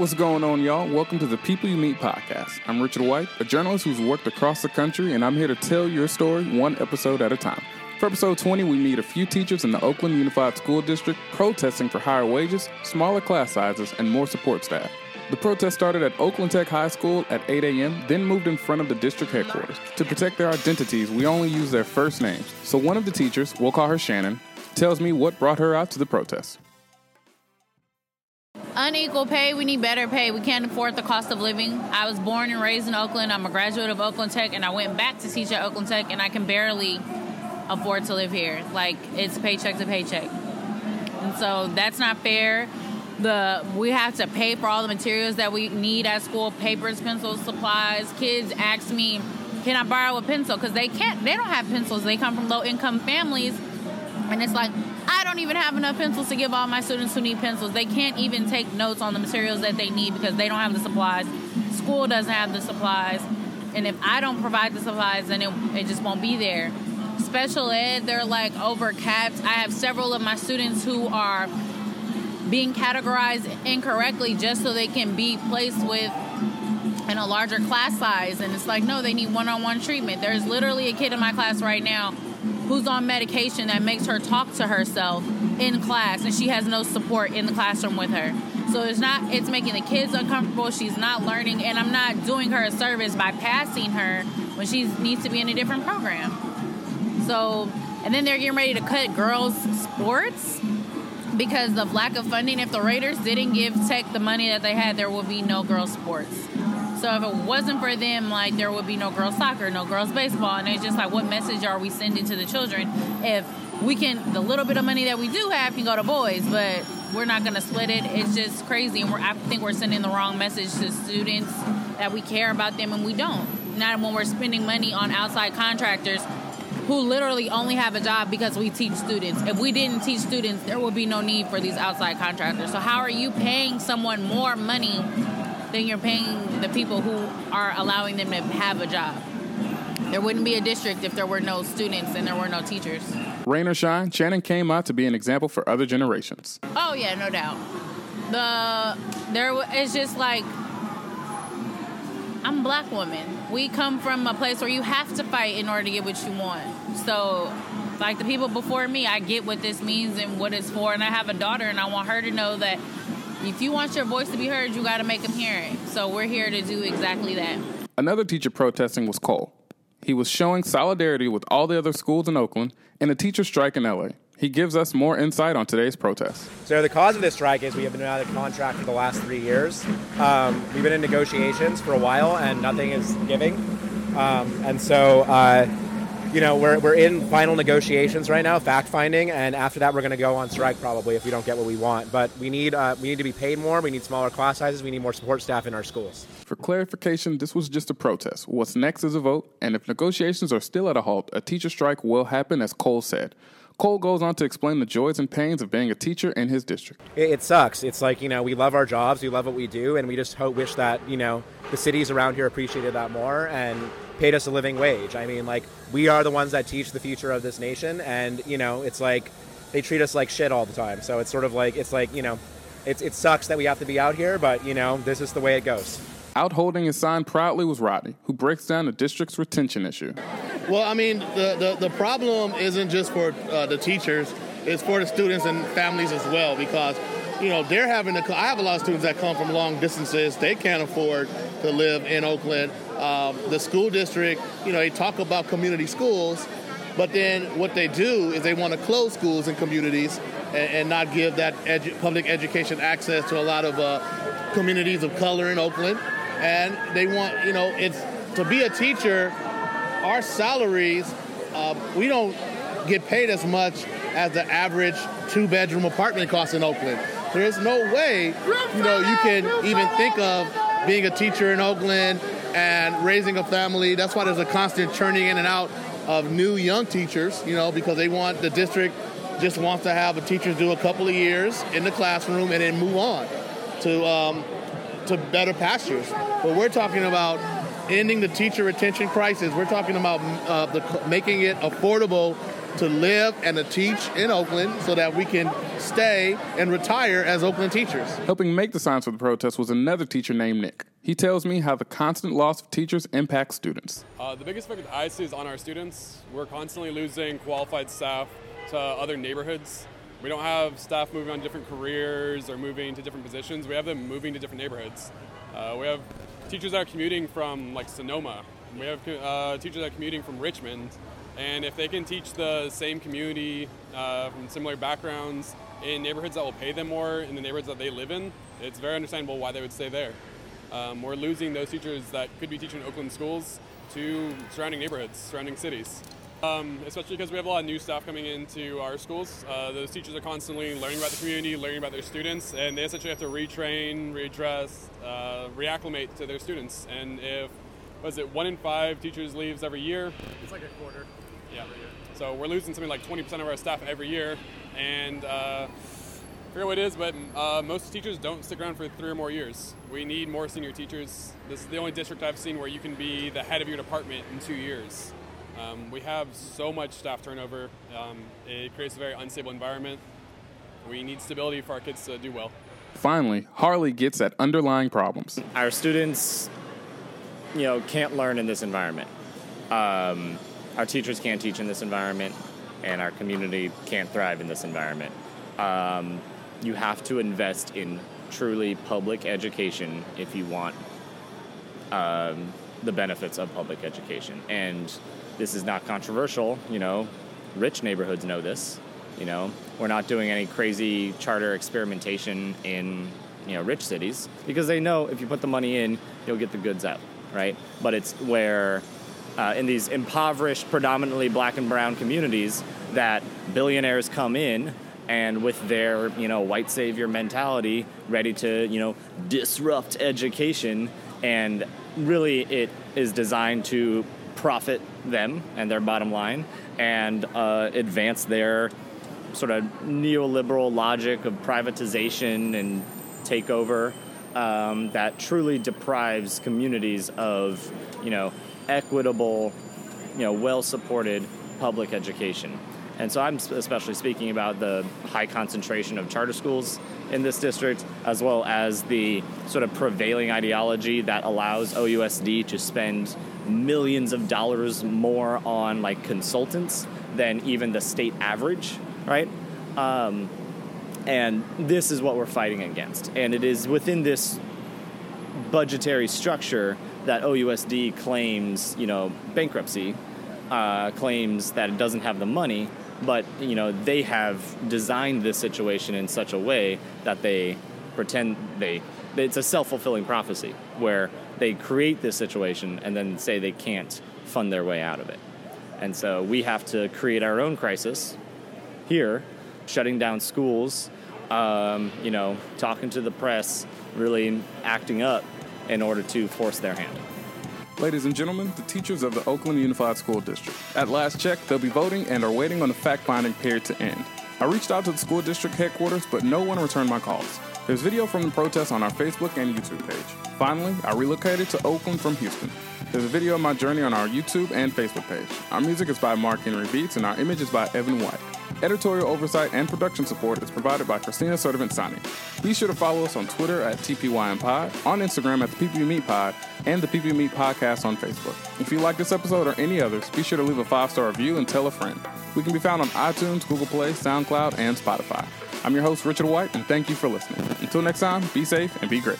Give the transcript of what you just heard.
What's going on, y'all? Welcome to the People You Meet podcast. I'm Richard White, a journalist who's worked across the country, and I'm here to tell your story one episode at a time. For episode 20, we meet a few teachers in the Oakland Unified School District protesting for higher wages, smaller class sizes, and more support staff. The protest started at Oakland Tech High School at 8 a.m., then moved in front of the district headquarters. To protect their identities, we only use their first names. So one of the teachers, we'll call her Shannon, tells me what brought her out to the protest. Unequal pay, we need better pay. We can't afford the cost of living. I was born and raised in Oakland. I'm a graduate of Oakland Tech, and I went back to teach at Oakland Tech, and I can barely afford to live here. Like, it's paycheck to paycheck. And so that's not fair. The we have to pay for all the materials that we need at school, papers, pencils, supplies. Kids ask me, "Can I borrow a pencil?" Because they can't. They don't have pencils. They come from low income families, and it's like I don't even have enough pencils to give all my students who need pencils. They can't even take notes on the materials that they need because they don't have the supplies. School doesn't have the supplies. And if I don't provide the supplies, then it, it just won't be there. Special ed, they're like over capped. I have several of my students who are being categorized incorrectly just so they can be placed with in a larger class size. And it's like, no, they need one on one treatment. There's literally a kid in my class right now who's on medication that makes her talk to herself in class and she has no support in the classroom with her. So it's not it's making the kids uncomfortable, she's not learning and I'm not doing her a service by passing her when she needs to be in a different program. So and then they're getting ready to cut girls sports because of lack of funding. If the Raiders didn't give Tech the money that they had, there would be no girls sports. So if it wasn't for them, like there would be no girls soccer, no girls baseball, and it's just like, what message are we sending to the children if we can the little bit of money that we do have can go to boys, but we're not going to split it. It's just crazy, and we're, I think we're sending the wrong message to students that we care about them, and we don't. Not when we're spending money on outside contractors who literally only have a job because we teach students. If we didn't teach students, there would be no need for these outside contractors. So how are you paying someone more money then you're paying the people who are allowing them to have a job. There wouldn't be a district if there were no students and there were no teachers. Rain or shine, Shannon came out to be an example for other generations. Oh yeah, no doubt. The there it's just like I'm a black woman. We come from a place where you have to fight in order to get what you want. So, like the people before me, I get what this means and what it's for, and I have a daughter, and I want her to know that if you want your voice to be heard, you got to make them hear it. So we're here to do exactly that. Another teacher protesting was Cole. He was showing solidarity with all the other schools in Oakland in a teacher strike in LA. He gives us more insight on today's protest. So the cause of this strike is we have been out of contract for the last three years. Um, we've been in negotiations for a while and nothing is giving. Um, and so uh, you know, we're, we're in final negotiations right now, fact finding, and after that, we're going to go on strike probably if we don't get what we want. But we need uh, we need to be paid more. We need smaller class sizes. We need more support staff in our schools. For clarification, this was just a protest. What's next is a vote, and if negotiations are still at a halt, a teacher strike will happen, as Cole said. Cole goes on to explain the joys and pains of being a teacher in his district. It, it, sucks. It's like, you know, we love our jobs, we love what we do, and we just hope, wish that, you know, the cities around here appreciated that more and paid us a living wage. I mean, like, we are the ones that teach the future of this nation, and, you know, it's like they treat us like shit all the time. So it's sort of like, it's like, you know, it's, it sucks that we have to be out here, but, you know, this is the way it goes. Out holding his sign proudly was Rodney, who breaks down the district's retention issue. Well, I mean, the, the, the problem isn't just for uh, the teachers, it's for the students and families as well because, you know, they're having to, I have a lot of students that come from long distances. They can't afford to live in Oakland. Um, the school district, you know, they talk about community schools, but then what they do is they want to close schools in communities and, and not give that edu- public education access to a lot of uh, communities of color in Oakland. And they want, you know, it's to be a teacher, our salaries, uh, we don't get paid as much as the average two bedroom apartment costs in Oakland. There is no way, you know, you can even think of being a teacher in Oakland and raising a family. That's why there's a constant churning in and out of new young teachers, you know, because they want the district just wants to have a teachers do a couple of years in the classroom and then move on to um, to better pastures. But we're talking about ending the teacher retention crisis. We're talking about uh, the, making it affordable to live and to teach in Oakland so that we can stay and retire as Oakland teachers. Helping make the signs for the protest was another teacher named Nick. He tells me how the constant loss of teachers impacts students. Uh, the biggest effect I see is on our students. We're constantly losing qualified staff to other neighborhoods. We don't have staff moving on different careers or moving to different positions. We have them moving to different neighborhoods. Uh, we have teachers that are commuting from like Sonoma. We have uh, teachers that are commuting from Richmond. And if they can teach the same community uh, from similar backgrounds in neighborhoods that will pay them more in the neighborhoods that they live in, it's very understandable why they would stay there. Um, we're losing those teachers that could be teaching Oakland schools to surrounding neighborhoods, surrounding cities. Um, especially because we have a lot of new staff coming into our schools. Uh, those teachers are constantly learning about the community, learning about their students, and they essentially have to retrain, readdress, uh, reacclimate to their students. And if was it one in five teachers leaves every year? It's like a quarter. Yeah. So we're losing something like 20% of our staff every year, and uh, I forget what it is, but uh, most teachers don't stick around for three or more years. We need more senior teachers. This is the only district I've seen where you can be the head of your department in two years. Um, we have so much staff turnover. Um, it creates a very unstable environment. We need stability for our kids to do well. Finally, Harley gets at underlying problems. Our students, you know, can't learn in this environment. Um, our teachers can't teach in this environment, and our community can't thrive in this environment. Um, you have to invest in truly public education if you want um, the benefits of public education. And this is not controversial, you know, rich neighborhoods know this. You know, we're not doing any crazy charter experimentation in, you know, rich cities because they know if you put the money in, you'll get the goods out, right? But it's where uh, in these impoverished, predominantly black and brown communities that billionaires come in and with their you know white savior mentality ready to you know disrupt education. And really it is designed to profit them and their bottom line and uh, advance their sort of neoliberal logic of privatization and takeover um, that truly deprives communities of you know equitable you know well supported public education and so I'm especially speaking about the high concentration of charter schools in this district, as well as the sort of prevailing ideology that allows OUSD to spend millions of dollars more on like consultants than even the state average, right? Um, and this is what we're fighting against. And it is within this budgetary structure that OUSD claims, you know, bankruptcy, uh, claims that it doesn't have the money, but you know they have designed this situation in such a way that they pretend they it's a self-fulfilling prophecy where they create this situation and then say they can't fund their way out of it. And so we have to create our own crisis here shutting down schools um, you know talking to the press really acting up in order to force their hand Ladies and gentlemen, the teachers of the Oakland Unified School District. At last check, they'll be voting and are waiting on the fact finding period to end. I reached out to the school district headquarters, but no one returned my calls. There's video from the protest on our Facebook and YouTube page. Finally, I relocated to Oakland from Houston. There's a video of my journey on our YouTube and Facebook page. Our music is by Mark Henry Beats, and our image is by Evan White. Editorial oversight and production support is provided by Christina Servant Sani. Be sure to follow us on Twitter at TPYMPod, on Instagram at the People You Meet Pod, and the People You Meet Podcast on Facebook. If you like this episode or any others, be sure to leave a five star review and tell a friend. We can be found on iTunes, Google Play, SoundCloud, and Spotify. I'm your host, Richard White, and thank you for listening. Until next time, be safe and be great.